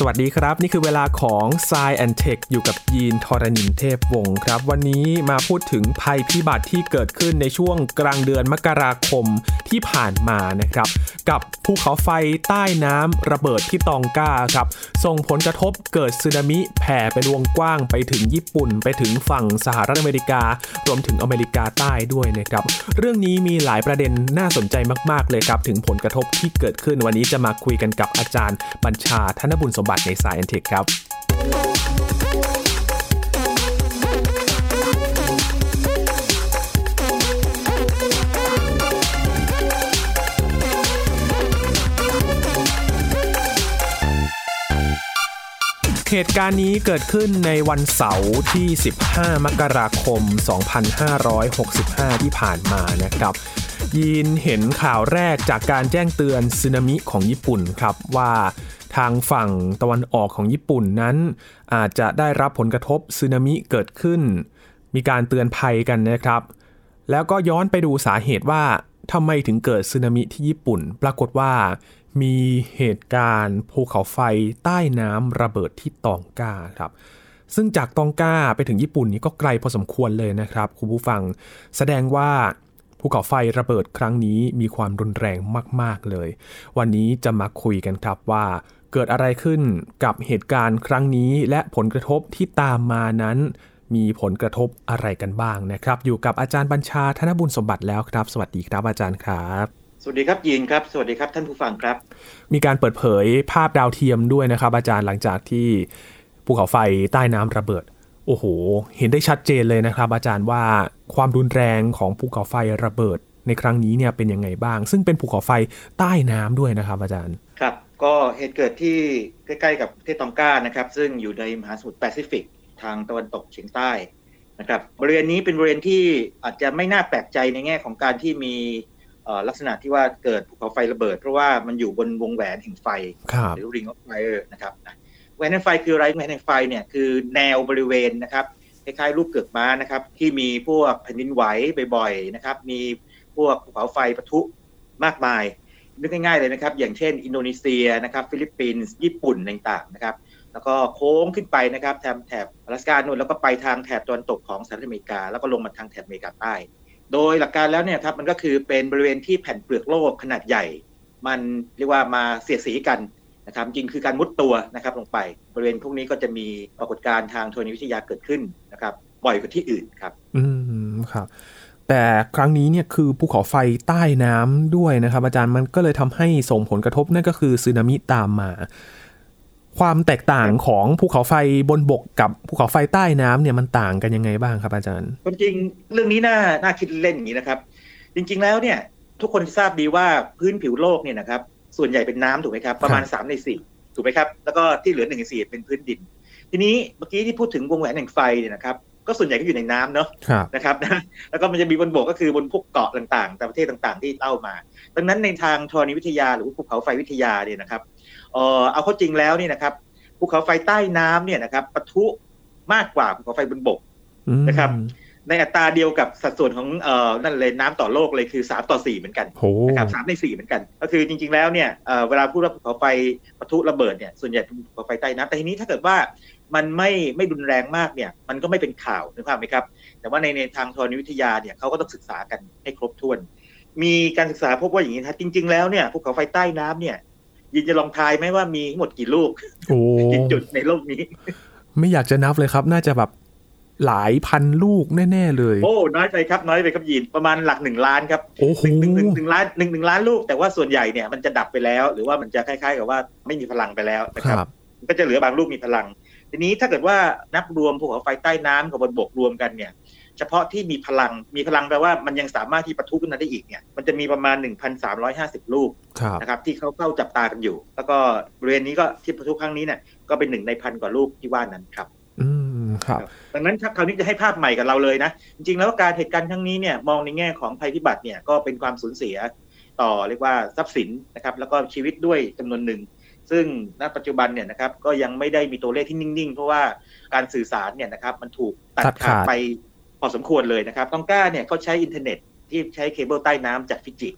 สวัสดีครับ นี่คือเวลาของ s ซแอนเทคอยู่กับยีนทรณินเทพวงศ์ครับ วันนี้มาพูดถึงภัยพิบัติที่เกิดขึ้นในช่วงกลางเดือนมกราคมที่ผ่านมานะครับ กับภูเขาไฟใต้น้ำระเบิดที่ตองกาครับ ส่งผลกระทบเกิดสึนามิแผ่เป็นวงกว้างไปถึงญี่ปุ่น ไปถึงฝั่งสหรัฐอเมริกา รวมถึงอเมริกาใต้ด้วยนะครับ เรื่องนี้มีหลายประเด็นน่าสนใจมาก ๆ เลยครับ ถึงผลกระทบที่เกิดขึ้นวันนี้จะมาคุยกันกับอาจารย์บัญชาธนบุญสมบัติในสายแอนเทคครับเหตุการณ์นี้เกิดขึ้นในวันเสาร์ที่ 15 มกราคม 2565 ที่ผ่านมานะครับ ยีนเห็นข่าวแรกจากการแจ้งเตือนสึนามิของญี่ปุ่นครับว่าทางฝั่งตะวันออกของญี่ปุ่นนั้น อาจจะได้รับผลกระทบสึนามิเกิดขึ้น มีการเตือนภัยกันนะครับ แล้วก็ย้อนไปดูสาเหตุว่าทำไมถึงเกิดสึนามิที่ญี่ปุ่น ปรากฏว่ามีเหตุการณ์ภูเขาไฟใต้น้ำระเบิดที่ตองกาครับซึ่งจากตองกาไปถึงญี่ปุ่นนี่ก็ไกลพอสมควรเลยนะครับ คุณผู้ฟัง แสดงว่า ภูเขาไฟระเบิดครั้งนี้มีความรุนแรงมาก ๆ เลย วันนี้จะมาคุยกันครับว่าเกิดอะไรขึ้นกับเหตุการณ์ครั้งนี้ และผลกระทบที่ตามมานั้นมีผลกระทบอะไรกันบ้างนะครับ อยู่กับอาจารย์บัญชาธนบุญสมบัติแล้วครับ สวัสดีครับอาจารย์ครับ สวัสดีครับยีนครับ สวัสดีครับท่านผู้ฟังครับ มีการเปิดเผยภาพดาวเทียมด้วยนะครับ อาจารย์หลังจากที่ภูเขาไฟใต้น้ำระเบิด โอ้โห เห็นได้ชัดเจนเลยนะครับอาจารย์ว่าความรุนแรงของภูเขาไฟระเบิดในครั้งนี้เนี่ยเป็นยังไงบ้าง ซึ่งเป็นภูเขาไฟใต้น้ำด้วยนะครับ อาจารย์ ครับ ก็เหตุเกิดที่ใกล้ๆกับประเทศตองกานะครับ ซึ่งอยู่ในมหาสมุทรแปซิฟิกทางตะวันตกเฉียงใต้นะครับ บริเวณนี้เป็นบริเวณที่อาจจะไม่น่าแปลกใจในแง่ของการที่มีลักษณะที่ว่าเกิดภูเขาไฟระเบิด เพราะว่ามันอยู่บนวงแหวนแห่งไฟหรือ ring of fire นะครับ แหวนแห่งไฟคืออะไรแหวนแห่งไฟเนี่ยคือแนวบริเวณนะครับคล้ายๆรูปเกือกม้านะครับ ที่มีพวกแผ่นดินไหวบ่อยๆนะครับ มีพวกภูเขาไฟปะทุมากมายนึกง่ายๆเลยนะครับ อย่างเช่น อินโดนีเซียนะครับ ฟิลิปปินส์ญี่ปุ่นต่างๆนะครับ แล้วก็โค้งขึ้นไปนะครับแถบแถบอลาสกาโน่นแล้วก็ไปทางแถบตะวันตกของสหรัฐอเมริกา แล้วก็ลงมาทางแถบอเมริกาใต้ โดยหลักการแล้วเนี่ยครับมันก็คือเป็นบริเวณที่แผ่นเปลือกโลกขนาดใหญ่ มันเรียกว่ามาเสียดสีกัน นะครับจริงคือการมุดตัวนะครับลงไป บริเวณพวกนี้ก็จะมีปรากฏการณ์ทางธรณีวิทยาเกิดขึ้นนะครับบ่อยกว่าที่อื่นครับ อืมครับแต่ครั้งนี้เนี่ยคือภูเขาไฟใต้น้ำด้วยนะครับ อาจารย์มันก็เลยทำให้ส่งผลกระทบนั่นก็คือสึนามิตามมา ความแตกต่างของภูเขาไฟบนบกกับภูเขาไฟใต้น้ำเนี่ยมันต่างกันยังไงบ้างครับอาจารย์ความจริงเรื่องนี้น่าน่าคิดเล่นอย่างนี้นะครับ จริง ๆแล้วเนี่ยทุกคนทราบดีว่าพื้นผิวโลกเนี่ยนะครับ ส่วนใหญ่เป็นน้ำถูกไหมครับ ประมาณ3ใน4ถูกไหมครับ แล้วก็ที่เหลือหนึ่งในสี่เป็นพื้นดิน ทีนี้เมื่อกี้ที่พูดถึงวงแหวนแห่งไฟเนี่ยนะครับก็ส่วนใหญ่ก็อยู่ในน้ำเนาะนะครับแล้วก็มันจะมีบนบกก็คือบนพวกเกาะต่างๆตามประเทศต่างๆ ที่เล่ามา ดังนั้นในทางธรณีวิทยาหรือภูเขาไฟวิทยาเนี่ยนะครับเออเอาเข้าจริงแล้วเนี่ยนะครับภูเขาไฟใต้น้ำเนี่ยนะครับปะทุมากกว่าภูเขาไฟบนบกนะครับ ในอัตราเดียวกับสัดส่วนของเอ่อนั่นเลยน้ำต่อโลกเลยคือ 3 ต่อ 4 เหมือนกันนะครับสใน 4 เหมือนกัน ก็คือจริง ๆ แล้วเนี่ยเเวลาพูดว่าภูเขาไฟปะทุระเบิดเนี่ยส่วนใหญ่เป็นภูเขาไฟใต้น้ำแต่ทีนี้ถ้าเกิดว่ามันไม่ไม่รุนแรงมากเนี่ยมันก็ไม่เป็นข่าวนึกภาพไหมครับ แต่ว่าในในทางธรณีวิทยาเนี่ยเขาก็ต้องศึกษากันให้ครบถ้วน มีการศึกษาพบว่าอย่างนี้นะจริง ๆ แล้วเนี่ยภูเขาไฟใต้น้ำเนี่ยยินจะลองทายไหมว่ามีทั้งหมดกี่ลูกกี่จุดในโลกนี้ ไม่อยากจะนับเลยครับ น่าจะแบบ หลายพันลูกแน่ ๆ เลย โอ้ น้อยไปครับ น้อยไปครับยินประมาณหลักหนึ่งล้านครับหนึ่งหนึ่งหนึ่งล้านหนึ่งหนึ่งล้านลูก แต่ว่าส่วนใหญ่เนี่ยมันจะดับไปแล้ว หรือว่ามันจะคล้ายๆ กับว่าไม่มีพลังไปแล้วนะครับ ก็จะเหลือบางลูกมีพลัง ทีนี้ถ้าเกิดว่านับรวมภูเขาไฟใต้น้ำกับบนบกรวมกันเนี่ย เฉพาะที่มีพลังมีพลังแปลว่ามันยังสามารถที่ปะทุขึ้นมาได้อีกเนี่ยมันจะมีประมาณ 1,350 ลูกนะครับที่เขาเฝ้าจับตากันอยู่ แล้วก็บริเวณนี้ก็ที่ปะทุครั้งนี้เนี่ยก็เป็นหนึ่งในพันกว่าลูกที่ว่านั้นครับอืม ครับดังนั้นคราวนี้จะให้ภาพใหม่กับเราเลยนะ จริงๆแล้วการเหตุการณ์ครั้งนี้เนี่ยมองในแง่ของภัยพิบัติเนี่ยก็เป็นความสูญเสียต่อเรียกว่าทรัพย์สินนะครับแล้วก็ชีวิตด้วยจำนวนหนึ่ง ซึ่งณปัจจุบันเนี่ยนะครับก็ยังไม่ได้มีตัวเลขที่นิ่งๆ เพราะว่าการสื่อสารเนี่ยนะครับมันถูกตัดขาดไปพอสมควรเลยนะครับต้องกล้าเนี่ยเขาใช้อินเทอร์เน็ตที่ใช้เคเบิลใต้น้ำจากฟิจิ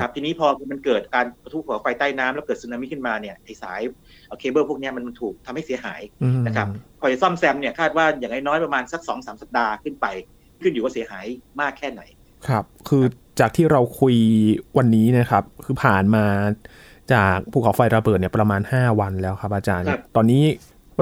ครับทีนี้พอมันเกิดการปะทุภูเขาไฟใต้น้ำแล้วเกิดสึนามิขึ้นมาเนี่ยไอ้สายเคเบิลพวกนี้มันถูกทำให้เสียหายนะครับพ อจะซ่อมแซมเนี่ยคาดว่าอย่างน้อยประมาณสักสองสามสัปดาห์ขึ้นไป ขึ้นอยู่ว่าเสียหายมากแค่ไหน ครับ คือจากที่เราคุยวันนี้นะครับ คือผ่านมาจากภูเขาไฟระเบิดเนี่ยประมาณ 5 วันแล้วครับอาจารย์ ตอนนี้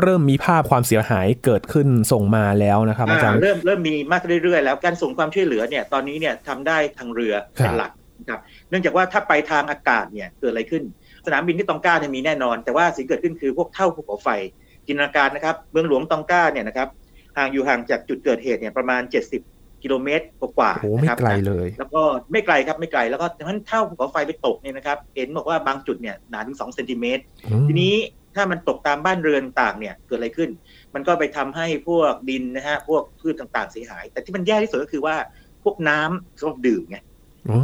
เริ่มมีภาพความเสียหายเกิดขึ้นส่งมาแล้วนะครับอาจารย์เริ่มเริ่มมีมากเรื่อยๆแล้วการส่งความช่วยเหลือเนี่ยตอนนี้เนี่ยทำได้ทางเรือเป็นหลักนะครับเนื่องจากว่าถ้าไปทางอากาศเนี่ยเกิดอะไรขึ้น สนามบินที่ตองก้าเนี่ยมีแน่นอน แต่ว่าสิ่งเกิดขึ้นคือพวกเท่าภูเขาไฟ จินตนาการนะครับเมืองหลวงตองก้าเนี่ยนะครับห่างอยู่ห่างจากจุดเกิดเหตุเนี่ยประมาณ 70 กิโลเมตรกว่าๆนะครับไม่ไกลเลย แล้วก็ไม่ไกลครับไม่ไกลแล้วก็ทั้งเท่าภูเขาไฟไปตกเนี่ยนะครับเห็นบอกว่าบางจุดเนี่ยหนาถึง2เซนติเมตรทีนี้ถ้ามันตกตามบ้านเรือนต่างเนี่ยเกิดอะไรขึ้น มันก็ไปทำให้พวกดินนะฮะพวกพืชต่างๆเสียหาย แต่ที่มันแย่ที่สุดก็คือว่าพวกน้ำสำหรับดื่มไง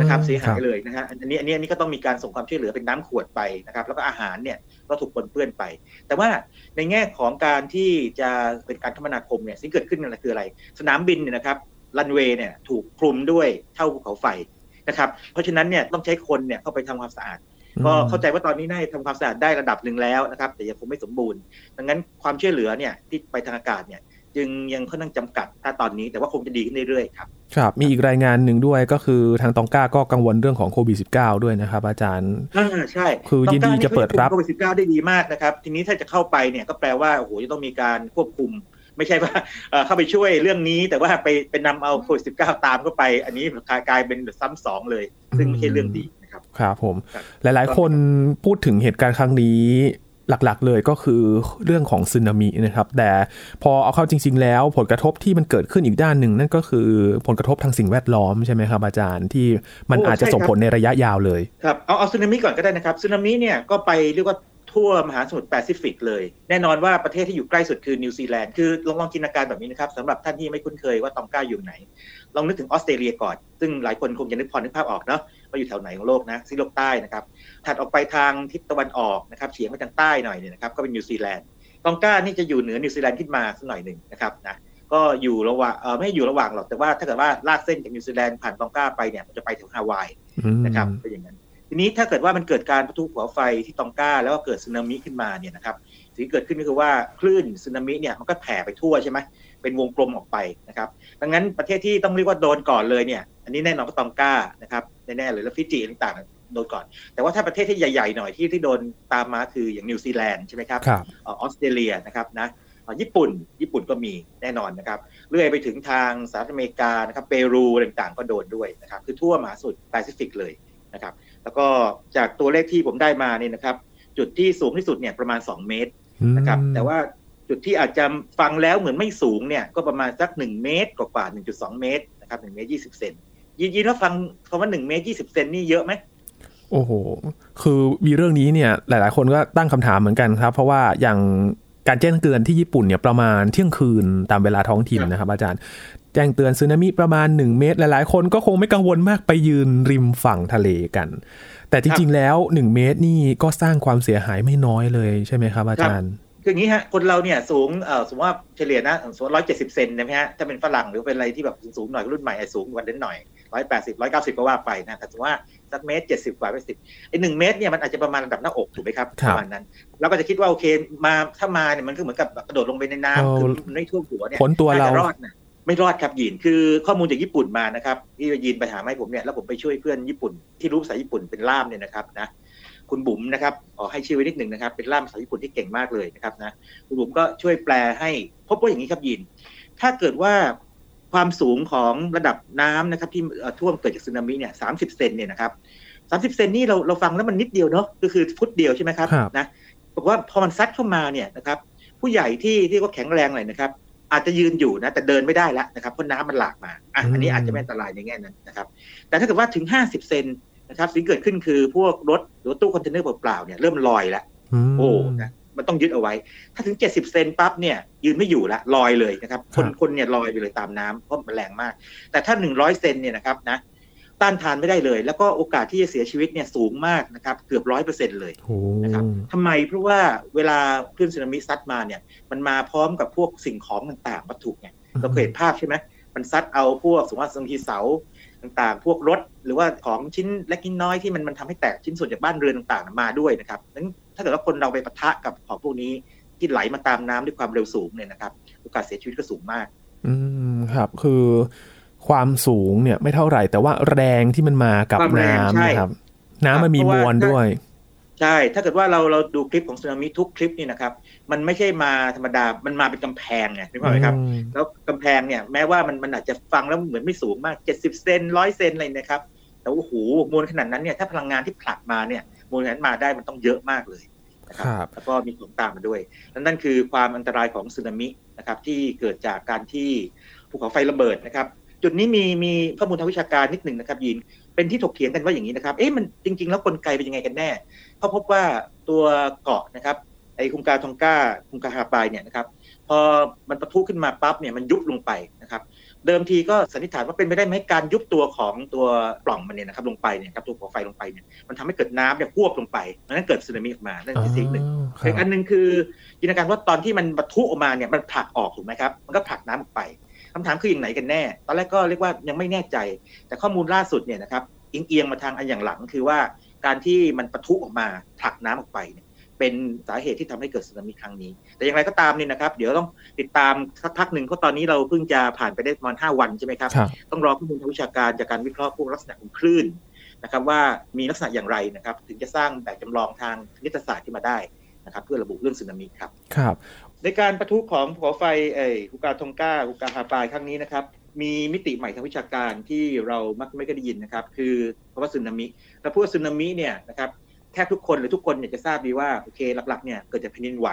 นะครับเสียหายเลยนะฮะอันนี้อันนี้อันนี้ก็ต้องมีการส่งความช่วยเหลือเป็นน้ำขวดไปนะครับ แล้วก็อาหารเนี่ยก็ถูกปนเปื้อนไป แต่ว่าในแง่ของการที่จะเป็นการคมนาคมเนี่ยสิ่งเกิดขึ้นอะไรคืออะไร สนามบินเนี่ยนะครับรันเวย์เนี่ยถูกคลุมด้วยเท่าภูเขาไฟนะครับ เพราะฉะนั้นเนี่ยต้องใช้คนเนี่ยเข้าไปทำความสะอาดก็เข้าใจว่าตอนนี้ได้ทำความสะอาดได้ระดับหนึ่งแล้วนะครับ แต่ยังคงไม่สมบูรณ์ ดังนั้นความช่วยเหลือเนี่ยที่ไปทางอากาศเนี่ย จึงยังค่อนข้างจำกัดถ้าตอนนี้แต่ว่าคงจะดีขึ้นเรื่อยๆครับครับมีอีกรายงานหนึ่งด้วยก็คือทางตองก้าก็กังวลเรื่องของโควิด -19 ด้วยนะครับ อาจารย์อ่าใช่คือยินดีจะเปิดรับโควิด -19 ได้ดีมากนะครับ ทีนี้ถ้าจะเข้าไปเนี่ยก็แปลว่าโอ้โหจะต้องมีการควบคุม ไม่ใช่ว่าเข้าไปช่วยเรื่องนี้แต่ว่าไปเป็นนำเอาโควิด -19 ตามเข้าไป อันนี้กลายเป็นซ้ำสองเลย ซึ่งไม่ใช่เรื่องดีนะครับครับผมหลาย ๆ คนพูดถึงเหตุการณ์ครั้งนี้ หลักๆ เลยก็คือเรื่องของสึนามินะครับ แต่พอเอาเข้าจริง ๆ แล้วผลกระทบที่มันเกิดขึ้นอีกด้านหนึ่งนั่นก็คือผลกระทบทางสิ่งแวดล้อมใช่ไหมครับอาจารย์ที่มันอาจจะส่งผลในระยะยาวเลย ครับ เอาเอาสึนามิก่อนก็ได้นะครับสึนามิเนี่ยก็ไปเรียกว่า ทั่วมหาสมุทรแปซิฟิกเลย แน่นอนว่าประเทศที่อยู่ใกล้สุดคือนิวซีแลนด์คือลองลองจินตนาการแบบนี้นะครับสำหรับท่านที่ไม่คุ้นเคยว่าตองก้าอยู่ไหน ลองนึกถึงออสเตรเลียก่อน ซึ่งหลายคนคงจะนึกพอนึกภาพออกเนาะว่าอยู่แถวไหนของโลกนะซีกโลกใต้นะครับถัดออกไปทางทิศตะวันออกนะครับเฉียงไปทางใต้หน่อยเนี่ยนะครับก็เป็นนิวซีแลนด์ตองก้านี่จะอยู่เหนือนิวซีแลนด์ขึ้นมาสักหน่อยหนึ่งนะครับนะก็อยู่ระหว่างเออไม่อยู่ระหว่างหรอกแต่ว่าถ้าเกิดว่าลากเส้นจากนิวซีแลนด์ผ่านตองก้าไปเนี่ยมันจะไปถึงฮาวายนะครับเป็นอย่างนั้น ทีนี้ถ้าเกิดว่ามันเกิดการปะทุภูเขาไฟที่ตองก้า แล้วก็เกิดสึนามิขึ้นมาเนี่ยนะครับสิ่งที่เกิดขึ้นก็คือว่าคลื่นสึนามิเนี่ยมันก็แผ่ไปทั่วใช่ไหมเป็นวงกลมออกไปนะครับ ดังนั้นประเทศที่ต้องเรียกว่าโดนก่อนเลยเนี่ย อันนี้แน่นอนก็ตองก้านะครับแน่ๆเลยแล้วฟิจิต่างๆโดนก่อน แต่ว่าถ้าประเทศที่ใหญ่ๆหน่อยที่ที่โดนตามมาคืออย่างนิวซีแลนด์ใช่ไหมครับออสเตรเลียนะครับนะญี่ปุ่น ญี่ปุ่นก็มีแน่นอนนะครับ เรื่อยไปถึงทางสหรัฐอเมริกานะครับเปรูต่างๆก็โดนด้วยนะครับ คือทั่วมหาสมุทรแปซิฟิกเลยนะครับ แล้วก็จากตัวเลขที่ผมได้มาเนี่ยนะครับ จุดที่สูงที่สุดเนี่ยประมาณ 2 เมตรนะครับ แต่ว่าจุดที่อาจจะฟังแล้วเหมือนไม่สูงเนี่ยก็ประมาณสัก 1 เมตรกว่า1.2 เมตรนะครับ1เมตร20เซนยินยินว่าฟังคำว่า 1 เมตร20เซนนี่เยอะไหมโอ้โห คือมีเรื่องนี้เนี่ยหลาย ๆ คนก็ตั้งคำถามเหมือนกันครับ เพราะว่าอย่างการแจ้งเตือนที่ญี่ปุ่นเนี่ยประมาณเที่ยงคืนตามเวลาท้องถิ่นนะครับอาจารย์ แจ้งเตือนสึนามิประมาณ 1 เมตร หลายๆ คนก็คงไม่กังวลมากไปยืนริมฝั่งทะเลกัน แต่จริง ๆ แล้ว 1 เมตรนี่ก็สร้างความเสียหายไม่น้อยเลยใช่ไหมครับอาจารย์คืออย่างนี้ฮะ คนเราเนี่ยสูงเอ่อสมมติว่าเฉลี่ยนะสมมติร้อยเจ็ดสิบเซนนะฮะถ้าเป็นฝรั่งหรือเป็นอะไรที่แบบสูงหน่อยรุ่นใหม่สูงกว่านั้นหน่อยร้อยแปดสิบร้อยเก้าสิบก็ว่าไปนะแต่สมมติว่าสักเมตรเจ็ดสิบกว่าไปสิบไอหนึ่งเมตรเนี่ยมันอาจจะประมาณระดับหน้าอกถูกไหมครับประมาณนั้นเราก็จะคิดว่าโอเคมาถ้ามาเนี่ยมันก็เหมือนกับกระโดดลงไปในน้ำคือมันไม่ท่วมหัวเนี่ยผลตัวเรารอดนะ ไม่รอดครับยินคือข้อมูลจากญี่ปุ่นมานะครับที่ยินไปหาให้ผมเนี่ยแล้วผมไปช่วยเพื่อนญี่ปุ่น ที่รู้ภาษาญี่ปุ่นเป็นล่ามเนี่ยนะครับนะคุณบุ๋มนะครับขอให้ชื่อไว้นิดหนึ่งนะครับเป็นล่ามภาษาญี่ปุ่นที่เก่งมากเลยนะครับนะคุณบุ๋มก็ช่วยแปลให้พบว่าอย่างนี้ครับยิน ถ้าเกิดว่าความสูงของระดับน้ำนะครับที่ท่วมเกิดจากสึนามิเนี่ยสามสิบเซนเนี่ยนะครับสามสิบเซนนี่เราเราฟังแล้วมันนิดเดียวเนาะก็คือฟุตเดียวใช่ไหมครับนะบอกว่าพอมันซัดเข้ามาเนี่ยนะครับผู้ใหญ่ที่ที่ก็แข็งแรงหน่อยนะครับ อาจจะยืนอยู่นะแต่เดินไม่ได้แล้วนะครับเพราะน้ำมันหลากมาอะอันนี้อาจจะไม่อันตรายในแง่นั้นนะครับ แต่ถ้าเกิดว่าถึงห้าสิบเซนนะครับสิ่งเกิดขึ้นคือพวกรถหรือตู้คอนเทนเนอร์เปล่าๆเนี่ยเริ่มลอยแล้วโอ้นะมันต้องยึดเอาไว้ ถ้าถึงเจ็ดสิบเซนปั๊บเนี่ยยืนไม่อยู่ละลอยเลยนะครับ คนคนเนี่ยลอยไปเลยตามน้ำเพราะมันแรงมาก แต่ถ้าหนึ่งร้อยเซนเนี่ยนะครับนะ ต้านทานไม่ได้เลย แล้วก็โอกาสที่จะเสียชีวิตเนี่ยสูงมากนะครับเกือบร้อยเปอร์เซ็นเลยนะครับทำไมเพราะว่าเวลาคลื่นสึนามิซัดมาเนี่ยมันมาพร้อมกับพวกสิ่งของต่างๆวัตถุเนี่ยเราเคยเห็นภาพใช่ไหมมันซัดเอาพวกสมมติว่าบางทีเสาต่างๆ พวกรถหรือว่าของชิ้นเล็กน้อยที่มันมันทำให้แตกชิ้นส่วนจากบ้านเรือนต่างๆมาด้วยนะครับนั้นถ้าเกิดว่าคนเราไปปะทะกับของพวกนี้ที่ไหลมาตามน้ำด้วยความเร็วสูงเนี่ยนะครับ โอกาสเสียชีวิตก็สูงมาก อืมครับ คือ ความสูงเนี่ยไม่เท่าไหร่ แต่ว่าแรงที่มันมากับน้ำนะครับ น้ำมันมีมวลด้วยใช่ถ้าเกิดว่าเราเราดูคลิปของสึนามิทุกคลิปนี่นะครับมันไม่ใช่มาธรรมดา มันมาเป็นกำแพงไงนึกภาพไหมครับ แล้วกำแพงเนี่ยแม้ว่ามันมันอาจจะฟังแล้วเหมือนไม่สูงมาก70เซนร้อยเซนอะไรนะครับแต่โอ้โหมวลขนาดนั้นเนี่ยถ้าพลังงานที่ผลักมาเนี่ยมวลนั้นมาได้มันต้องเยอะมากเลยนะครับแล้วก็มีผลตามมาด้วยและนั่นคือความอันตรายของสึนามินะครับที่เกิดจากการที่ภูเขาไฟระเบิดนะครับ จุดนี้มีมีข้อมูลทางวิชาการนิดหนึ่งนะครับยินเป็นที่ถกเถียงกันว่าอย่างนี้นะครับเอ๊ะมันจริง ๆ แล้วกลไกเป็นยังไงกันแน่เขาพบว่าตัวเกาะนะครับไอคุงกาทองก้าคุงกาฮาปายเนี่ยนะครับพอมันปะทุขึ้นมาปั๊บเนี่ยมันยุบลงไปนะครับเดิมทีก็สันนิษฐานว่าเป็นไปได้ไหมการยุบตัวของตัวปล่องมันเนี่ยนะครับลงไปเนี่ยครับตัวหัวไฟลงไปเนี่ยมันทำให้เกิดน้ำเนี่ยพวบลงไปนั้นเกิดสึนามิออกมานั่นคือสิ่งหนึ่งอีกอันหนึ่งคือจินตนาการว่าตอนที่มันปะทุออกมาเนี่ยมันผลักออกถูกไหมครับมันก็ผลักน้ำออกไป คำถามคืออย่างไหนกันแน่ ตอนแรกก็เรียกว่ายังไม่แน่ใจ แต่ข้อมูลล่าสุดเนี่ยนะครับเอียงมาทางอันอย่างหลังคือว่าการที่มันปะทุออกมาผลักน้ำออกไปเนี่ยเป็นสาเหตุที่ทำให้เกิดสึนามิครั้งนี้ แต่อย่างไรก็ตามเนี่ยนะครับ เดี๋ยวต้องติดตามสักพักหนึ่งเพราะตอนนี้เราเพิ่งจะผ่านไปได้ประมาณ5วันใช่ไหมครับ ต้องรอข้อมูลทางวิชาการจากการวิเคราะห์พวกลักษณะของคลื่นนะครับว่ามีลักษณะอย่างไรนะครับ ถึงจะสร้างแบบจำลองทางคณิตศาสตร์ขึ้นมาได้ นะครับเพื่อระบุเรื่องสึนามิครับครับ ในการประทุของภูเขาไฟเอ่ฮูกาทงก้าฮูกาฮาปายครั้งนี้นะครับมีมิติใหม่ทางวิชาการที่เรามักไม่เคยได้ยินนะครับ คือเพราะว่าสึนามิเราพูดว่าสึนามิเนี่ยนะครับแทบทุกคนหรือทุกคนเนี่ยจะทราบดีว่าโอเคหลักๆเนี่ยเกิดจากแผ่นดินไหว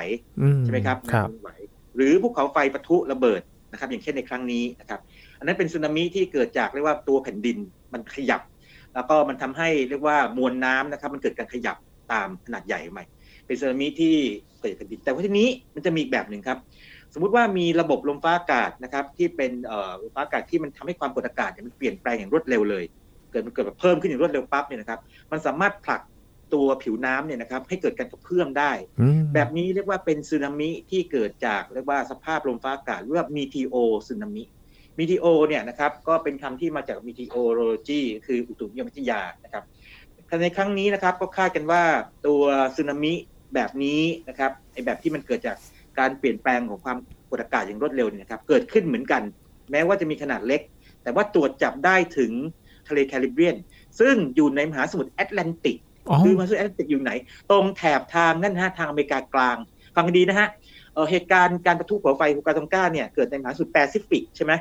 ใช่ไหมครับแผ่นดินไหว หรือภูเขาไฟปะทุระเบิดนะครับ อย่างเช่นในครั้งนี้นะครับ อันนั้นเป็นสึนามิที่เกิดจากเรียกว่าตัวแผ่นดินมันขยับ แล้วก็มันทำให้เรียกว่ามวลน้ำนะครับ มันเกิดการขยับตามขนาดใหญ่ใหม่ เป็นสึนามิที่เกิดจากแผ่นดินแต่ว่าทีนี้มันจะมีอีกแบบหนึ่งครับ สมมุติว่ามีระบบลมฟ้าอากาศนะครับ ที่เป็นลมฟ้าอากาศที่มันทำให้ความกดอากาศมันเปลี่ยนแปลงอย่างรวดเร็วเลย เกิดมันเกิดแบบเพิ่มขึ้นอย่างรวดเร็วปั๊บเนี่ยนะครับ มันสามารถผลักตัวผิวน้ำเนี่ยนะครับ ให้เกิดการกระเพื่อมได้ แบบนี้เรียกว่าเป็นสึนามิที่เกิดจากเรียกว่าสภาพลมฟ้าอากาศเรียกว่ามีทีโอสึนามิมีทีโอเนี่ยนะครับก็เป็นคำที่มาจากมีทีโอโรจีคืออุตุนิยมวิทยานะครับในครั้งนี้นะครับก็คาดกันว่าตัวสึนามิ แบบนี้นะครับไอ้แบบที่มันเกิดจากการเปลี่ยนแปลงของความกดอากาศอย่างรวดเร็วเนี่ยครับเกิดขึ้นเหมือนกัน แม้ว่าจะมีขนาดเล็ก แต่ว่าตรวจจับได้ถึงทะเลแคริบเบียน ซึ่งอยู่ในมหาสมุทรแอตแลนติกคือมหาสมุทรแอตแลนติกอยู่ไหน ตรงแถบทางนั่นฮะทางอเมริกากลางฟังดีนะฮะเหตุการณ์การปะทุภูเขาไฟฮังกาตองก้าเนี่ยเกิดในมหาสมุทรแปซิฟิกใช่ไหม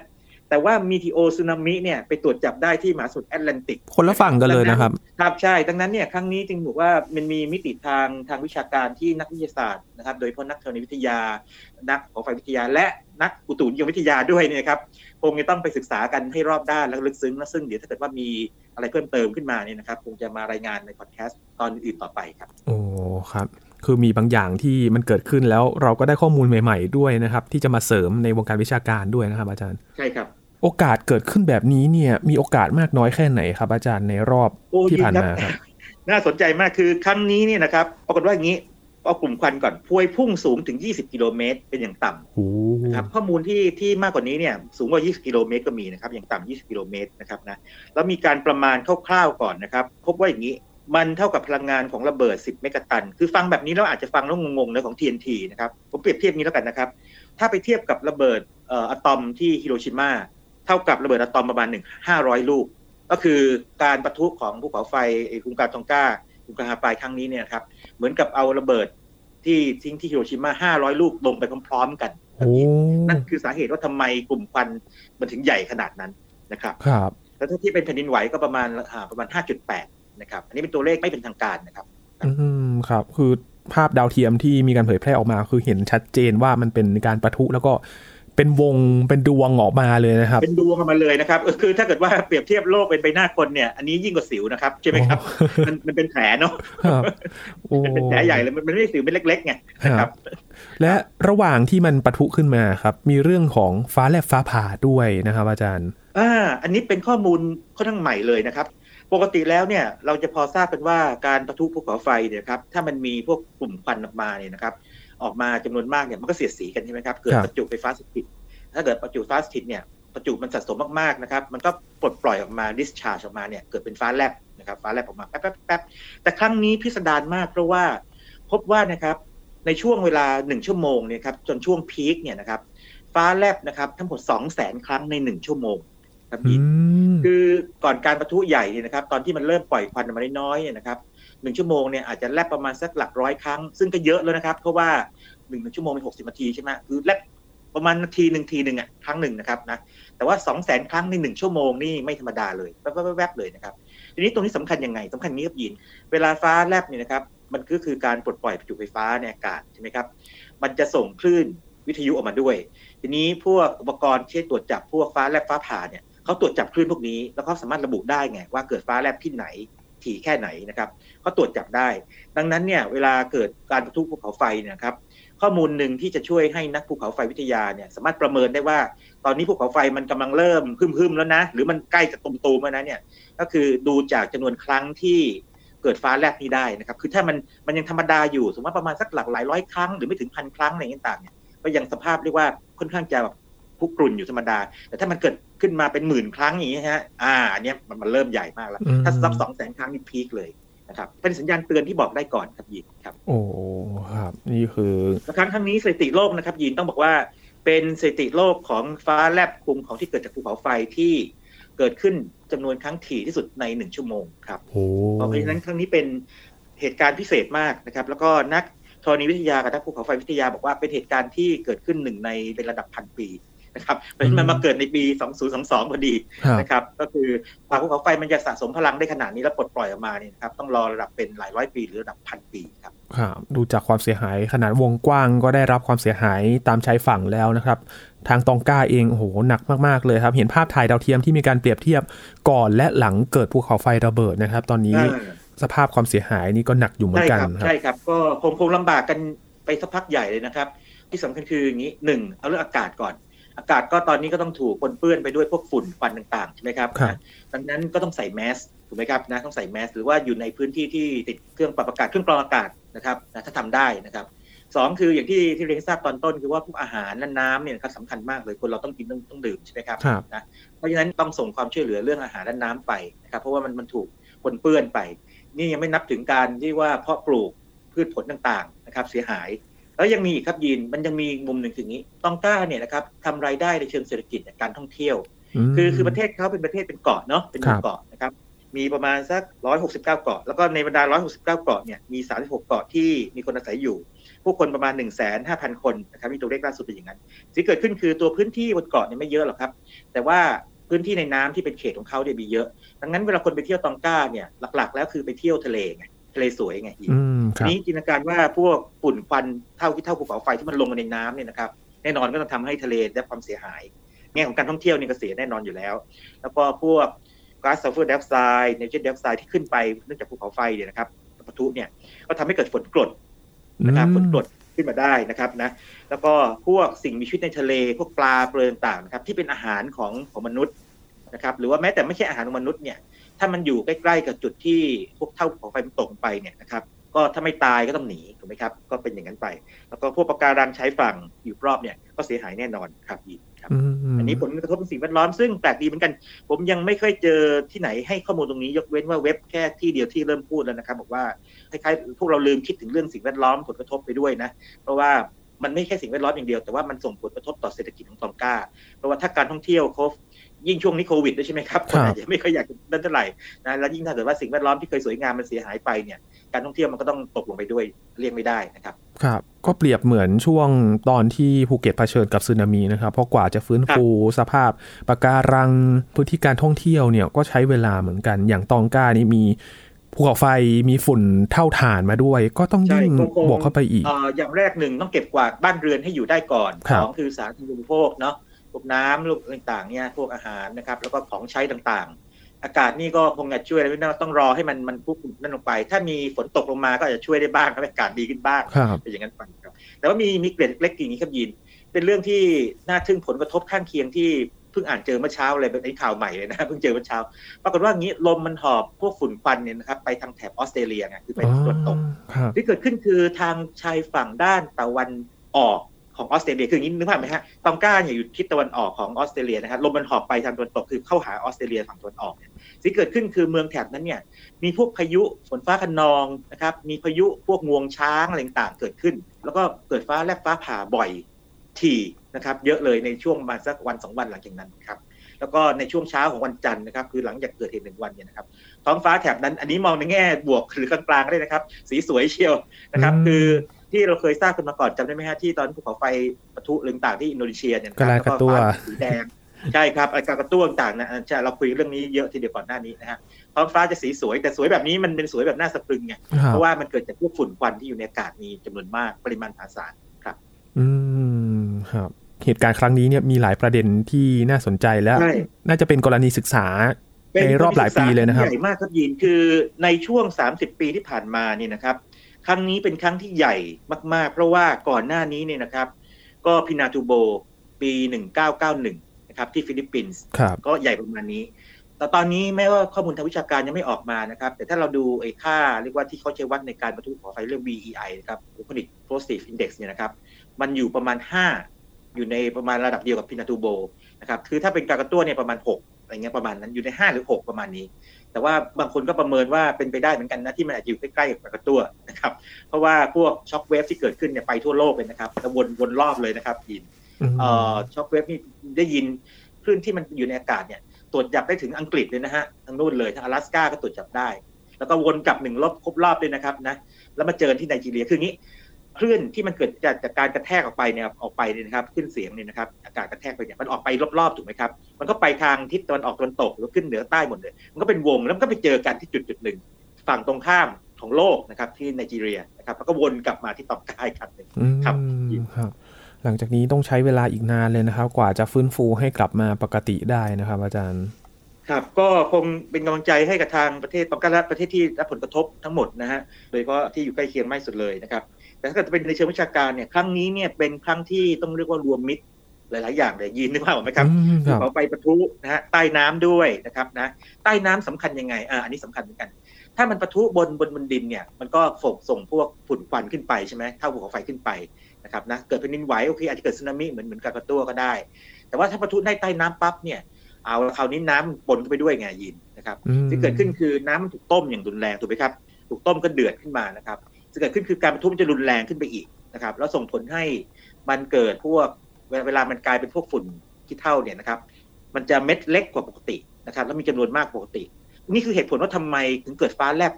แต่ว่ามีทีโอสึนามิเนี่ยไปตรวจจับได้ที่มหาสมุทรแอตแลนติก คนละฝั่งกันเลยนะครับ ครับใช่ ดังนั้นเนี่ยครั้งนี้จึงบอกว่ามันมีมิติทางทางวิชาการที่นักวิทยาศาสตร์นะครับ โดยเฉพาะนักธรณีวิทยา นักของไฟวิทยา และนักอุตุนิยมวิทยาด้วยเนี่ยครับคงจะต้องไปศึกษากันให้รอบด้านและลึกซึ้งและซึ่งเดี๋ยวถ้าเกิดว่ามีอะไรเพิ่มเติมขึ้นมาเนี่ยนะครับคงจะมารายงานในพอดแคสต์ตอนอื่นต่อไปครับ โอ้ครับคือมีบางอย่างที่มันเกิดขึ้นแล้วเราก็ได้ข้อมูลใหม่ ๆ ด้วยนะครับ ที่จะมาเสริมในวงการวิชาการด้วยนะครับ อาจารย์ ใช่ครับ โอกาสเกิดขึ้นแบบนี้เนี่ย มีโอกาสมากน้อยแค่ไหนครับ อาจารย์ในรอบที่ผ่านมาครับ น่าสนใจมากคือครั้งนี้เนี่ยนะครับปรากฏว่าอย่างนี้เอากลุ่มควันก่อนพวยพุ่งสูงถึง 20 กิโลเมตร เป็นอย่างต่ำนะครับข้อมูลที่ที่มากกว่านี้เนี่ยสูงกว่า 20 กิโลเมตรก็มีนะครับอย่างต่ำ 20 กิโลเมตรนะครับนะแล้วมีการประมาณคร่าวๆก่อนนะครับ พบว่าอย่างนี้มันเท่ากับพลังงานของระเบิด 10 เมกะตัน คือฟังแบบนี้เราอาจจะฟังแล้วงงๆนะของ TNT นะครับผมเปรียบเทียบนี้แล้วกันนะครับ ถ้าไปเทียบกับระเบิดอะตอมที่ฮิโรชิมา เท่ากับระเบิดอะตอมประมาณหนึ่งห้าร้อยลูก ก็คือการประทุของภูเขาไฟคุงกาทองก้าคุงกาฮาปายครั้งนี้เนี่ยครับ เหมือนกับเอาระเบิดที่ทิ้งที่ฮิโรชิมาห้าร้อยลูกลงไปพร้อมๆกันนั่นคือสาเหตุว่าทำไมกลุ่มควันมันถึงใหญ่ขนาดนั้นนะครับ ครับ แล้วถ้าที่เป็นแผ่นดินไหวก็ประมาณประมาณห้าจุดแปดนะครับ อันนี้เป็นตัวเลขไม่เป็นทางการนะครับ อืมครับ คือภาพดาวเทียมที่มีการเผยแพร่ออกมา คือเห็นชัดเจนว่ามันเป็นการประทุแล้วก็ เป็นวงเป็นดวงออกมาเลยนะครับ เป็นดวงออกมาเลยนะครับคือถ้าเกิดว่าเปรียบเทียบโลกเป็นใบหน้าคนเนี่ยอันนี้ยิ่งกว่าสิวนะครับใช่ไหมครับ มันมันเป็นแผลเนาะเป็นแผลใหญ่เลยมันไม่ใช่สิวเป็นเล็กๆไงนะครับ และระหว่างที่มันปะทุขึ้นมาครับ มีเรื่องของฟ้าแลบฟ้าผ่าด้วยนะครับ อาจารย์อ่าอันนี้เป็นข้อมูลค่อนข้างใหม่เลยนะครับปกติแล้วเนี่ยเราจะพอทราบกันว่าการปะทุภูเขาไฟเนี่ยครับถ้ามันมีพวกกลุ่มควันออกมาเนี่ยนะครับ ออกมาจำนวนมากเนี่ยมันก็เสียดสีกันใช่ไหมครับ เกิดประจุไฟฟ้าสถิต ถ้าเกิดประจุไฟฟ้าสถิตเนี่ยประจุมันสะสมมากๆนะครับ มันก็ปลดปล่อยออกมา discharge ออกมาเนี่ยเกิดเป็นฟ้าแลบนะครับฟ้าแลบออกมาแป๊บแป๊บแป๊บแต่ครั้งนี้พิสดารมากเพราะว่าพบว่านะครับในช่วงเวลาหนึ่งชั่วโมงเนี่ยครับจนช่วงพีคเนี่ยนะครับฟ้าแลบนะครับทั้งหมดสองแสนครั้งในหนึ่งชั่วโมงครับพี่คือก่อนการประทุใหญ่เนี่ยนะครับ ตอนที่มันเริ่มปล่อยควันมาน้อยๆเนี่ยนะครับ หนึ่งชั่วโมงเนี่ยอาจจะแลบประมาณสักหลักร้อยครั้ง ซึ่งก็เยอะแล้วนะครับ เพราะว่าหนึ่งชั่วโมงเป็นหกสิบนาทีใช่ไหมคือแลบประมาณนาทีหนึ่งทีหนึ่งอะครั้งหนึ่งนะครับนะแต่ว่าสองแสนครั้งในหนึ่งชั่วโมงนี่ไม่ธรรมดาเลยแวบๆเลยนะครับทีนี้ตรงนี้สำคัญยังไงสำคัญนี้ครับยิน เวลาฟ้าแลบเนี่ยนะครับมันก็คือการปลดปล่อยประจุไฟฟ้าในอากาศใช่ไหมครับมันจะส่งคลื่นวิทยุออกมาด้วย ทีนี้พวกอุปกรณ์ที่ตรวจจับพวกฟ้าแลบฟ้าผ่าเนี่ยเขาตรวจจับคลื่นพวกนี้ แล้วเขาสามารถระบุได้ไงว่าเกิดฟ้าแลบที่ไหน ถี่แค่ไหนนะครับเขาตรวจจับได้ ดังนั้นเนี่ยเวลาเกิดการประทุภูเขาไฟเนี่ยครับข้อมูลหนึ่งที่จะช่วยให้นักภูเขาไฟวิทยาเนี่ยสามารถประเมินได้ว่า ตอนนี้ภูเขาไฟมันกำลังเริ่มพึ่มๆแล้วนะ หรือมันใกล้จะตุ่มแล้วนะเนี่ยก็คือดูจากจำนวนครั้งที่เกิดฟ้าแลบนี้ได้นะครับคือถ้ามันมันยังธรรมดาอยู่สมมติประมาณสักหลักหลายร้อยครั้งหรือไม่ถึงพันครั้งอะไรต่างๆเนี่ยก็ยังสภาพเรียกว่าค่อนข้างจะแบบ พุกรุ่นอยู่ธรรมดา แต่ถ้ามันเกิดขึ้นมาเป็นหมื่นครั้งอย่างนี้ฮะ อ่าอันนี้มันมันเริ่มใหญ่มากแล้ว ถ้าซับสองแสนครั้งนี่พีคเลยนะครับ เป็นสัญญาณเตือนที่บอกได้ก่อนครับยินครับ โอ้ครับ นี่คือครั้งครั้งนี้สถิติโลกนะครับยินต้องบอกว่า เป็นสถิติโลกของฟ้าแลบคุมของที่เกิดจากภูเขาไฟที่เกิดขึ้นจำนวนครั้งถี่ที่สุดในหนึ่งชั่วโมงครับเพราะฉะนั้นครั้งนี้เป็นเหตุการณ์พิเศษมากนะครับ แล้วก็นักธรณีวิทยากับนักภูเขาไฟวิทยาบอกว่าเป็นเหตุการณ์ที่เกิดขึ้นหนึ่งในเป็นระดับพันปี นะครับเพราะฉะนั้นมันมาเกิดในปี 2022 พอดีนะครับ ก็คือภูเขาไฟมันจะสะสมพลังได้ขนาดนี้แล้วปลดปล่อยออกมาเนี่ยครับต้องรอระดับเป็นหลายร้อยปีหรือระดับพันปีครับครับดูจากความเสียหายขนาดวงกว้างก็ได้รับความเสียหายตามชายฝั่งแล้วนะครับ ทางตองก้าเองโอ้โหหนักมากๆเลยครับ เห็นภาพถ่ายดาวเทียมที่มีการเปรียบเทียบก่อนและหลังเกิดภูเขาไฟระเบิดนะครับ ตอนนี้สภาพความเสียหายนี่ก็หนักอยู่เหมือนกันครับใช่ครับก็คงคงลำบากกันไปสักพักใหญ่เลยนะครับ ที่สำคัญคืออย่างนี้หนึ่งเอาเรื่องอากาศก่อน อากาศก็ตอนนี้ก็ต้องถูกปนเปื้อนไปด้วยพวกฝุ่นควันต่างๆใช่ไหมครับดังนั้นก็ต้องใส่แมสถูกไหมครับนะต้องใส่แมสหรือว่าอยู่ในพื้นที่ที่ติดเครื่องปรับอากาศเครื่องกรองอากาศนะครับนะถ้าทำได้นะครับสองคืออย่างที่ที่เรียนทราบตอนต้นคือว่าพวกอาหารและน้ำเนี่ยครับสำคัญมากเลยคนเราต้องกินต้องต้องดื่มใช่ไหมครับนะเพราะฉะนั้นต้องส่งความช่วยเหลือเรื่องอาหารและน้ำไปนะครับเพราะว่ามันมันถูกปนเปื้อนไป นี่ยังไม่นับถึงการที่ว่าเพาะปลูกพืชผลต่างๆนะครับเสียหาย แล้วยังมีอีกครับยินมันยังมีมุมหนึ่งถึงนี้ตองต้าเนี่ยนะครับทำรายได้ในเชิงเศรษฐกิจการท่องเที่ยว คือคือประเทศเขาเป็นประเทศเป็นเกาะเนาะเป็นเกาะนะครับมีประมาณสักร้อยหกสิบเก้าเกาะ แล้วก็ในบรรดาร้อยหกสิบเก้าเกาะเนี่ยมีสามสิบหกเกาะที่มีคนอาศัยอยู่ ผู้คนประมาณหนึ่งแสนห้าพันคนนะครับมีตัวเลขล่าสุดเป็นอย่างนั้นสิ่งเกิดขึ้นคือตัวพื้นที่บนเกาะเนี่ยไม่เยอะหรอกครับ แต่ว่าพื้นที่ในน้ำที่เป็นเขตของเขาเนี่ยมีเยอะ ดังนั้นเวลาคนไปเที่ยวตองก้าเนี่ยหลักๆ แล้วคือไปเที่ยวทะเลไง ทะเลสวยไงนี้จินตนาการว่าพวกฝุ่นควันเท่าที่เท่าภูเขาไฟที่มันลงมาในน้ำเนี่ยนะครับแน่นอนก็ต้องทำให้ทะเลได้ความเสียหายแง่ของการท่องเที่ยวนี่ก็เสียแน่นอนอยู่แล้ว แล้วก็พวกก๊าซซัลเฟอร์ไดออกไซด์ไนโตรเจนไดออกไซด์ที่ขึ้นไปเนื่องจากภูเขาไฟเนี่ยนะครับปะทุเนี่ยก็ทำให้เกิดฝนกรดนะครับฝนกรดขึ้นมาได้นะครับนะแล้วก็พวกสิ่งมีชีวิตในทะเลพวกปลาเปลือยต่างๆนะครับที่เป็นอาหารของของมนุษย์นะครับหรือว่าแม้แต่ไม่ใช่อาหารของมนุษย์เนี่ย ถ้ามันอยู่ใกล้ๆกับจุดที่พวกเถ้าภูเขาไฟมันตกไปเนี่ยนะครับก็ถ้าไม่ตายก็ต้องหนีถูกไหมครับ ก็เป็นอย่างนั้นไป แล้วก็พวกปะการังใช้ฝั่งอยู่รอบเนี่ยก็เสียหายแน่นอนครับอีกครับอันนี้ผลกระทบสิ่งแวดล้อมซึ่งแปลกดีเหมือนกัน ผมยังไม่เคยเจอที่ไหนให้ข้อมูลตรงนี้ ยกเว้นว่าเว็บแค่ที่เดียวที่เริ่มพูดแล้วนะครับบอกว่าคล้ายๆพวกเราลืมคิดถึงเรื่องสิ่งแวดล้อมผลกระทบไปด้วยนะเพราะว่ามันไม่แค่สิ่งแวดล้อมอย่างเดียวแต่ว่ามันส่งผลกระทบต่อเศรษฐกิจของตองกาเพราะว่าถ้าการท่องเที่ยวเขา ยิ่งช่วงนี้โควิดด้วยใช่ไหมครับคนอาจจะไม่ค่อยอยากเดินเท่าไหร่นะแล้วยิ่งถ้าเกิดว่าสิ่งแวดล้อมที่เคยสวยงามมันเสียหายไปเนี่ยการท่องเที่ยวมันก็ต้องตกลงไปด้วยเลี่ยงไม่ได้นะครับครับ ก็เปรียบเหมือนช่วงตอนที่ภูเก็ตเผชิญกับสึนามินะครับ เพราะกว่าจะฟื้นฟูสภาพปะการังพื้นที่การท่องเที่ยวเนี่ยก็ใช้เวลาเหมือนกัน อย่างตองก้านี่มีภูเขาไฟมีฝุ่นเท่าฐานมาด้วย ก็ต้องยิ่งบวกเข้าไปอีกอย่างแรกหนึ่งต้องเก็บกวาดบ้านเรือนให้อยู่ได้ก่อนสองคือสาธารณูปโภคเนาะ วกน้ำลูกต่างๆเนี่ยพวกอาหารนะครับ แล้วก็ของใช้ต่างๆ อากาศนี่ก็คงจะช่วยไม่ได้ต้องรอให้มันมันพุนั่นลงไป ถ้ามีฝนตกลงมาก็จะช่วยได้บ้างทำให้อากาศดีขึ้นบ้างเป็นอย่างนั้นไปครับแต่ว่ามีมีเกล็ดเล็กอย่างนี้ครับยิน เป็นเรื่องที่น่าทึ่งผลกระทบข้างเคียงที่เพิ่งอ่านเจอเมื่อเช้าเลยเป็นข่าวใหม่เลยนะเพิ่งเจอเมื่อเช้าปรากฏว่างี้ลมมันหอบพวกฝุ่นควันเนี่ยนะครับไปทางแถบออสเตรเลียไงคือไปตะวันตกที่เกิดขึ้นคือทางชายฝั่งด้านตะวันออก ของออสเตรเลียคืออย่างนี้นึกภาพไหมฮะตองก้าเนี่ยอยู่ทิศตะวันออกของออสเตรเลียนะครับลมมันหอบไปทางตะวันตกคือเข้าหาออสเตรเลียฝั่งตะวันออกเนี่ยสิ่งเกิดขึ้นคือเมืองแถบนั้นเนี่ยมีพวกพายุฝนฟ้าคะนองนะครับมีพายุพวกงวงช้างอะไรต่างเกิดขึ้น แล้วก็เกิดฟ้าแลบฟ้าผ่าบ่อยถี่นะครับเยอะเลยในช่วงมาสักวันสองวันหลังจากนั้นครับแล้วก็ในช่วงเช้าของวันจันทร์นะครับคือหลังจากเกิดเหตุหนึ่งวันเนี่ยนะครับท้องฟ้าแถบนั้นอันนี้มองในแง่บวกหรือกลางๆได้นะครับ สีสวยเชียวนะครับ คือ ที่เราเคยทราบกันมาก่อนจำได้ไหมฮะที่ตอนภูเขาไฟปะทุเรื่องต่างที่อินโดนีเซียเนี่ยนะครับกระตัวสีแดงใช่ครับไอ้กระตัวต่างๆนะใช่เราคุยเรื่องนี้เยอะทีเดียวก่อนหน้านี้นะฮะท้องฟ้าจะสีสวยแต่สวยแบบนี้มันเป็นสวยแบบหน้าสะพรึงไงครัเพบราะว่ามันเกิดจากพวกฝุ่นควันที่อยู่ในอากาศมีจำนวนมากปริมาณมหาศาลครับ อืมครับเหตุการณ์ครั้งนี้เนี่ยมีหลายประเด็นที่น่าสนใจและใช่น่าจะเป็นกรณีศึกษาในรอบหลายปีเลยนะครับใหญ่มากครับยินคือในช่วง 30 ปีที่ผ่านมานี่นะครับ ครั้งนี้เป็นครั้งที่ใหญ่มากๆ เพราะว่าก่อนหน้านี้เนี่ยนะครับ ก็พินาทูโบปี 1991 นะครับที่ฟิลิปปินส์ครับก็ใหญ่ประมาณนี้ แต่ตอนนี้แม้ว่าข้อมูลทางวิชาการยังไม่ออกมานะครับ แต่ถ้าเราดูไอ้ค่าเรียกว่าที่เขาใช้วัดในการบรรทุกของไฟเรื่อง BEI นะครับ Volcanic Explosive Index เนี่ยนะครับ มันอยู่ประมาณ 5 อยู่ในประมาณระดับเดียวกับพินาทูโบนะครับ คือถ้าเป็นกรากะตัวเนี่ยประมาณ 6อะไรเงี้ยประมาณนั้นอยู่ใน 5 หรือ 6 ประมาณนี้ แต่ว่าบางคนก็ประเมินว่าเป็นไปได้เหมือนกันนะที่มันอาจจะอยู่ใกล้ๆกับกากาตัวนะครับ เพราะว่าพวกช็อคเวฟที่เกิดขึ้นเนี่ยไปทั่วโลกเลยนะครับแล้ววนวนรอบเลยนะครับยิน เอ่อช็อคเวฟนี่ได้ยินคลื่นที่มันอยู่ในอากาศเนี่ยตรวจจับได้ถึงอังกฤษเลยนะฮะทางนู่นเลยทาง阿拉斯กาก็ตรวจจับได้ แล้วก็วนกลับหนึ่งรอบครบรอบเลยนะครับนะแล้วมาเจอที่ไนจีเรียคืออย่างนี้ คลื่นที่มันเกิดจากจากการกระแทกออกไปเนี่ยออกไปเนี่ยนะครับขึ้นเสียงเนี่ยนะครับอากาศกระแทกไปเนี่ยมันออกไปรอบๆถูกไหมครับมันก็ไปทางทิศตะวันออกตะวันตกหรือขึ้นเหนือใต้หมดเลย มันก็เป็นวงแล้วมันก็ไปเจอกันที่จุดจุดหนึ่งฝั่งตรงข้ามของโลกนะครับที่ไนจีเรียนะครับแล้วก็วนกลับมาที่ตองกาอีกครั้งหนึ่งอืมครับครับ หลังจากนี้ต้องใช้เวลาอีกนานเลยนะครับ กว่าจะฟื้นฟูให้กลับมาปกติได้นะครับ อาจารย์ครับก็คงเป็นกำลังใจให้กับทางประเทศต้องการประเทศที่รับผลกระทบทั้งหมดนะฮะโดยเฉพาะที่อยู่ใกล้เคียงมากที่สุดเลยนะครับ แต่ถ้าเกิดจะเป็นในเชิงวิชาการเนี่ยครั้งนี้เนี่ยเป็นครั้งที่ต้องเรียกว่ารวมมิตรหลาย ๆ อย่างเลยยินนึกภาพออกไหมครับอืมภูครับเขาไฟประทุนะฮะใต้น้ำด้วยนะครับนะใต้น้ำสำคัญยังไงอ่าอันนี้สำคัญเหมือนกัน ถ้ามันประทุบนบนบนดินเนี่ยมันก็ส่งส่งพวกฝุ่นควันขึ้นไปใช่ไหมเท่าภูเขาไฟขึ้นไปนะครับนะเกิดแผ่นดินไหวโอเคอาจจะเกิดสึนามิเหมือนเหมือนกากาตัวก็ได้ แต่ว่าถ้าประทุได้ใต้น้ำปั๊บเนี่ยเอาละคราวนี้น้ำปนเข้าไปด้วยไงยินนะครับอืมที่เกิดขึ้นคือน้ำมันถูกต้มอย่างรุนแรงถูกไหมครับถูกต้มก็เดือดขึ้นมานะครับ ที่เกิดขึ้นคือการประทุมันจะรุนแรงขึ้นไปอีกนะครับ แล้วส่งผลให้มันเกิดพวกเวลาเวลามันกลายเป็นพวกฝุ่นขี้เท่าเนี่ยนะครับ มันจะเม็ดเล็กกว่าปกตินะครับ แล้วมีจำนวนมากกว่าปกติ นี่คือเหตุผลว่าทำไมถึงเกิดฟ้าแลบ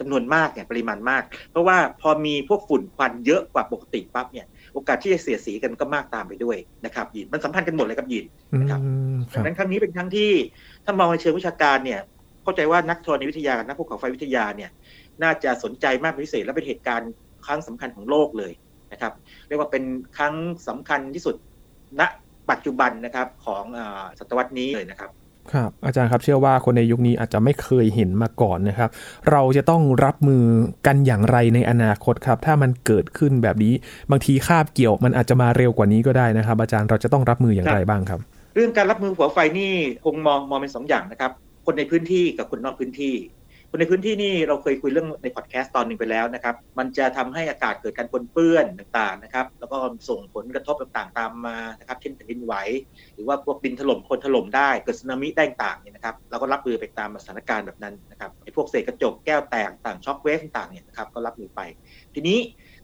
จำนวนมากเนี่ยปริมาณมาก เพราะว่าพอมีพวกฝุ่นควันเยอะกว่าปกติปั๊บเนี่ยโอกาสที่จะเสียสีกันก็มากตามไปด้วยนะครับยินมันสัมพันธ์กันหมดเลยครับยินอืมนะครับคดัรังบนั้นครั้งนี้เป็นครั้งที่ถ้ามองในเชิงวิชาการเนี่ยเข้าใจว่านักธรณีวิทยากับนักภูเขาไฟวิทยาเนี่ย น่าจะสนใจมากเป็นพิเศษและเป็นเหตุการณ์ครั้งสำคัญของโลกเลยนะครับ เรียกว่าเป็นครั้งสำคัญที่สุดณปัจจุบันนะครับของอาศตวรรษนี้เลยนะครับครับอาจารย์ครับเชื่อว่าคนในยุคนี้อาจจะไม่เคยเห็นมาก่อนนะครับ เราจะต้องรับมือกันอย่างไรในอนาคตครับ ถ้ามันเกิดขึ้นแบบนี้บางทีคาบเกี่ยวมันอาจจะมาเร็วกว่านี้ก็ได้นะครับ อาจารย์เราจะต้องรับมืออย่างไรบ้างครับ เรื่องการรับมือภูเขาไฟนี่คงมองมองเป็นสองอย่างนะครับ คนในพื้นที่กับคนนอกพื้นที่ คนในพื้นที่นี่เราเคยคุยเรื่องในพอดแคสต์ตอนหนึ่งไปแล้วนะครับ มันจะทำให้อากาศเกิดการปนเปื้อนต่างๆนะครับ แล้วก็ส่งผลกระทบต่างๆตามมานะครับ เช่นแผ่นดินไหว หรือว่าพวกดินถล่มโคลนถล่มได้ เกิดสึนามิได้ต่างๆเนี่ยนะครับ เราก็รับมือไปตามสถานการณ์แบบนั้นนะครับไอ้พวกเศษกระจกแก้วแตกต่าง shock wave ต่างๆเนี่ยนะครับ ก็รับมือไป ทีนี้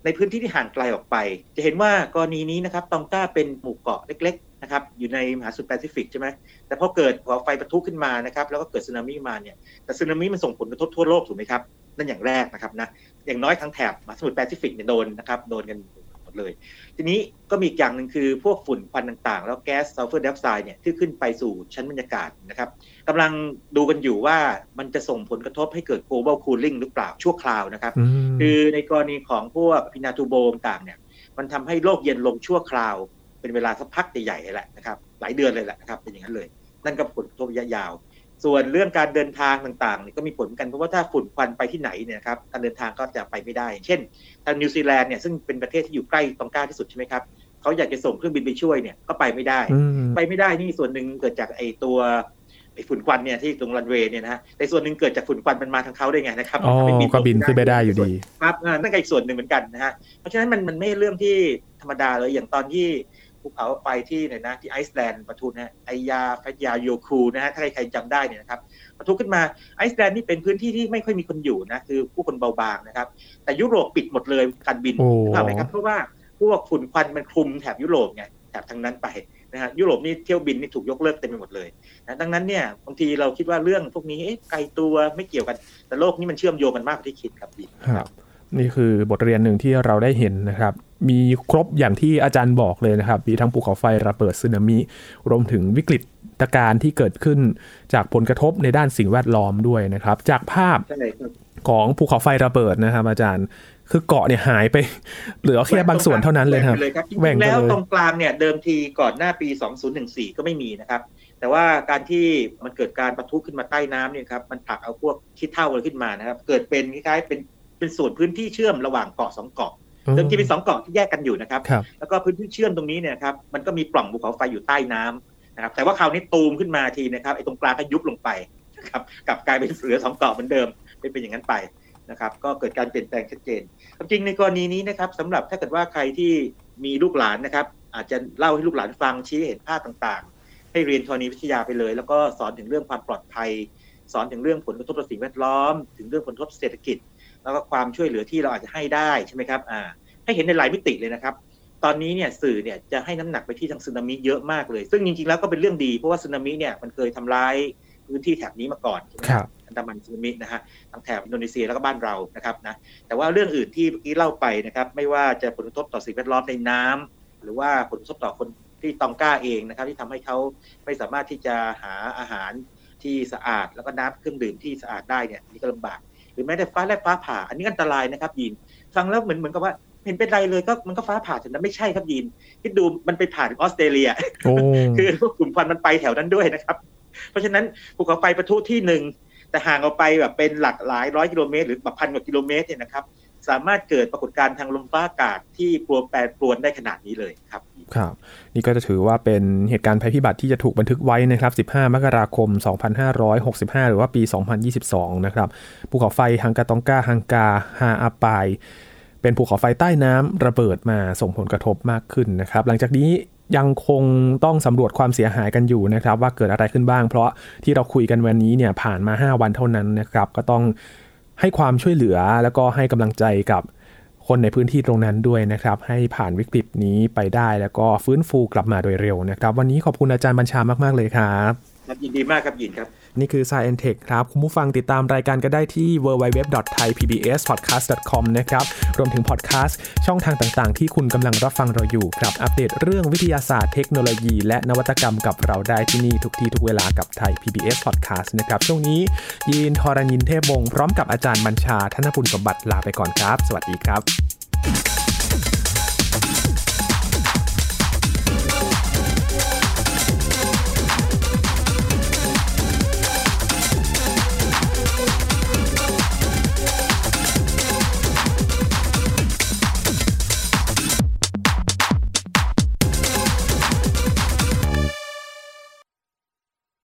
ในพื้นที่ที่ห่างไกลออกไป จะเห็นว่ากรณีนี้นะครับตองก้าเป็นหมู่เกาะเล็ก นะครับอยู่ในมหาสมุทรแปซิฟิกใช่ไหมแต่พอเกิดภูเขาไฟปะทุขึ้นมานะครับแล้วก็เกิดสึนามิมาเนี่ยแต่สึนามิมันส่งผลกระทบทั่วโลกถูกไหมครับนั่นอย่างแรกนะครับนะอย่างน้อยทั้งแถบมหาสมุทรแปซิฟิกเนี่ยโดนนะครับโดนกันหมดเลย ทีนี้ก็มีอีกอย่างหนึ่งคือพวกฝุ่นควันต่างๆ แล้วแก๊สซัลเฟอร์ไดออกไซด์เนี่ยที่ขึ้นไปสู่ชั้นบรรยากาศนะครับกำลังดูกันอยู่ว่ามันจะส่งผลกระทบให้เกิด global cooling หรือเปล่าชั่วคราวนะครับอืมคือในกรณีของพวกพินาตูโบต่างๆเนี่ยมันทำให้โลกเย็นลงชั่วคราว เป็นเวลาสักพักใหญ่ๆเลยแหละนะครับหลายเดือนเลยแหละนะครับเป็นอย่างนั้นเลย นั่นก็ผลกระทบระยะยาว ส่วนเรื่องการเดินทางต่างๆเนี่ยก็มีผลเหมือนกันเพราะว่าถ้าฝุ่นควันไปที่ไหนเนี่ยนะครับการเดินทางก็จะไปไม่ได้ เช่นทางนิวซีแลนด์เนี่ยซึ่งเป็นประเทศที่อยู่ใกล้ตองกาที่สุดใช่ไหมครับเขาอยากจะส่งเครื่องบินไปช่วยเนี่ยก็ไปไม่ได้อืมไปไม่ได้นี่ส่วนหนึ่งเกิดจากไอตัวไอ้ฝุ่นควันเนี่ยที่ตรงรันเวย์เนี่ยนะฮะแต่ส่วนหนึ่งเกิดจากฝุ่นควันมันมาทางเขาได้ไงนะครับอ๋อไม่ก็บินขึ้นไปได้อยู่ดี ครับอ่านั่นก็อีกส่วนหนึ่งเหมือนกันนะฮะ เพราะฉะนั้นมันมันไม่ใช่เรื่องที่ธรรมดาเลยอย่างตอนที่ ภูเขาไฟที่เนี่ยนะที่ไอซ์แลนด์ปะทุนะฮะเอยาฟยาลาโยคูละฮะถ้าใครๆจำได้เนี่ยนะครับปะทุขึ้นมาไอซ์แลนด์นี่เป็นพื้นที่ที่ไม่ค่อยมีคนอยู่นะคือผู้คนเบาบางนะครับ แต่ยุโรปปิดหมดเลยการบินโอ้ถูกไหมครับเพราะว่าพวกฝุ่นควันมันคลุมแถบยุโรปไงแถบทางนั้นไปนะฮะยุโรปนี่เที่ยวบินนี่ถูกยกเลิกเต็มไปหมดเลยนะดังนั้นเนี่ยบางทีเราคิดว่าเรื่องพวกนี้เอ๊ะไกลตัวไม่เกี่ยวกัน แต่โลกนี้มันเชื่อมโยงกันมากกว่าที่คิดครับพี่ครับนี่คือบทเรียนหนึ่งที่เราได้เห็นนะครับ มีครบอย่างที่อาจารย์บอกเลยนะครับ มีทั้งภูเขาไฟระเบิดสึนามิ รวมถึงวิกฤตการณ์ที่เกิดขึ้นจากผลกระทบในด้านสิ่งแวดล้อมด้วยนะครับ จากภาพใช่ครับของภูเขาไฟระเบิดนะครับ อาจารย์คือเกาะเนี่ยหายไปเหลือแค่บางส่วนเท่านั้นเลยครับแหว่งไปเลยครับจริแหว่งงๆไปแล้วเลยตรงกลางเนี่ยเดิมทีก่อนหน้าปี 2014 ก็ไม่มีนะครับ แต่ว่าการที่มันเกิดการปะทุขึ้นมาใต้น้ำเนี่ยครับมันผลักเอาพวกขี้เถ้าอะไรขึ้นมานะครับ เกิดเป็นคล้ายๆเป็นเป็นส่วนพื้นที่เชื่อมระหว่างเกาะสองเกาะ เดิมทีเป็นสองเกาะที่แยกกันอยู่นะครับครับ แล้วก็พื้นที่เชื่อมตรงนี้เนี่ยนะครับมันก็มีปล่องภูเขาไฟอยู่ใต้น้ำนะครับ แต่ว่าคราวนี้ตูมขึ้นมาทีนะครับไอ้ตรงกลางก็ยุบลงไปนะครับกลับกลายเป็นเหลือสองเกาะเหมือนเดิมไม่เป็นอย่างนั้นไปนะครับ ก็เกิดการเปลี่ยนแปลงชัดเจนความจริงในกรณีนี้นะครับสำหรับถ้าเกิดว่าใครที่มีลูกหลานนะครับ อาจจะเล่าให้ลูกหลานฟังชี้ให้เห็นภาพต่างๆ ให้เรียนธรณีวิทยาไปเลย แล้วก็สอนถึงเรื่องความปลอดภัย สอนถึงเรื่องผลกระทบต่อสิ่งแวดล้อม ถึงเรื่องผลกระทบเศรษฐกิจ แล้วก็ความช่วยเหลือที่เราอาจจะให้ได้ใช่ไหมครับอ่าให้เห็นในหลายมิติเลยนะครับ ตอนนี้เนี่ยสื่อเนี่ยจะให้น้ำหนักไปที่ทางสึนามิเยอะมากเลย ซึ่งจริงๆแล้วก็เป็นเรื่องดีเพราะว่าสึนามิเนี่ยมันเคยทำร้ายพื้นที่แถบนี้มาก่อนใช่ไหมครับอันดามันสึนามินะฮะทางแถบอินโดนีเซียแล้วก็บ้านเรานะครับนะแต่ว่าเรื่องอื่นที่เมื่อกี้เล่าไปนะครับไม่ว่าจะผลกระทบต่อสิ่งแวดล้อมในน้ำหรือว่าผลกระทบต่อคนที่ตองก้าเองนะครับ ที่ทำให้เขาไม่สามารถที่จะหาอาหารที่สะอาดแล้วก็น้ำเครื่องดื่มที่สะอาดได้เนี่ยนี่ก็ลำบาก หรือแม้แต่ฟ้าแลบฟ้าผ่า อันนี้อันตรายนะครับยินฟังแล้วเหมือนเหมือนกับว่าเห็นเป็นไรเลยก็มันก็ฟ้าผ่าแต่นั้นไม่ใช่ครับยินคิดดูมันไปผ่านออสเตรเลียโอ้คือพวกกลุ่มควันมันไปแถวนั้นด้วยนะครับ เพราะฉะนั้นภูเขาไฟประทุที่หนึ่งแต่ห่างออกไปแบบเป็นหลักหลายร้อยกิโลเมตรหรือแบบพันกว่ากิโลเมตรเนี่ยนะครับ สามารถเกิดปรากฏการณ์ทางลมฟ้าอากาศที่ปรวนแปรปรวนได้ขนาดนี้เลยครับครับ นี่ก็จะถือว่าเป็นเหตุการณ์ภัยพิบัติที่จะถูกบันทึกไว้นะครับ 15 มกราคม 2565 หรือว่าปี 2022 นะครับ ภูเขาไฟฮังกาตองกาฮังกาฮาอาปาย เป็นภูเขาไฟใต้น้ำระเบิดมาส่งผลกระทบมากขึ้นนะครับ หลังจากนี้ยังคงต้องสำรวจความเสียหายกันอยู่นะครับ ว่าเกิดอะไรขึ้นบ้าง เพราะที่เราคุยกันวันนี้เนี่ยผ่านมา 5 วันเท่านั้นนะครับ ก็ต้อง ให้ความช่วยเหลือแล้วก็ให้กำลังใจกับคนในพื้นที่ตรงนั้นด้วยนะครับ ให้ผ่านวิกฤตนี้ไปได้แล้วก็ฟื้นฟูกลับมาโดยเร็วนะครับ วันนี้ขอบคุณอาจารย์บัญชามาก ๆ เลยครับ ครับยินดีมากครับยินครับ นี่คือ Science Tech ครับ คุณผู้ฟังติดตามรายการก็ได้ที่ www.thaipbspodcast.com นะครับ รวมถึงพอดแคสต์ช่องทางต่างๆ ที่คุณกำลังรับฟังเราอยู่ครับ อัปเดตเรื่องวิทยาศาสตร์เทคโนโลยี และนวัตกรรมกับเราได้ที่นี่ทุกที่ทุกเวลากับไทย PBS Podcast นะครับ ช่วงนี้ยีนทอรานินเทพวงศ์พร้อมกับอาจารย์บัญชาธนบุญสมบัติลาไปก่อนครับ สวัสดีครับ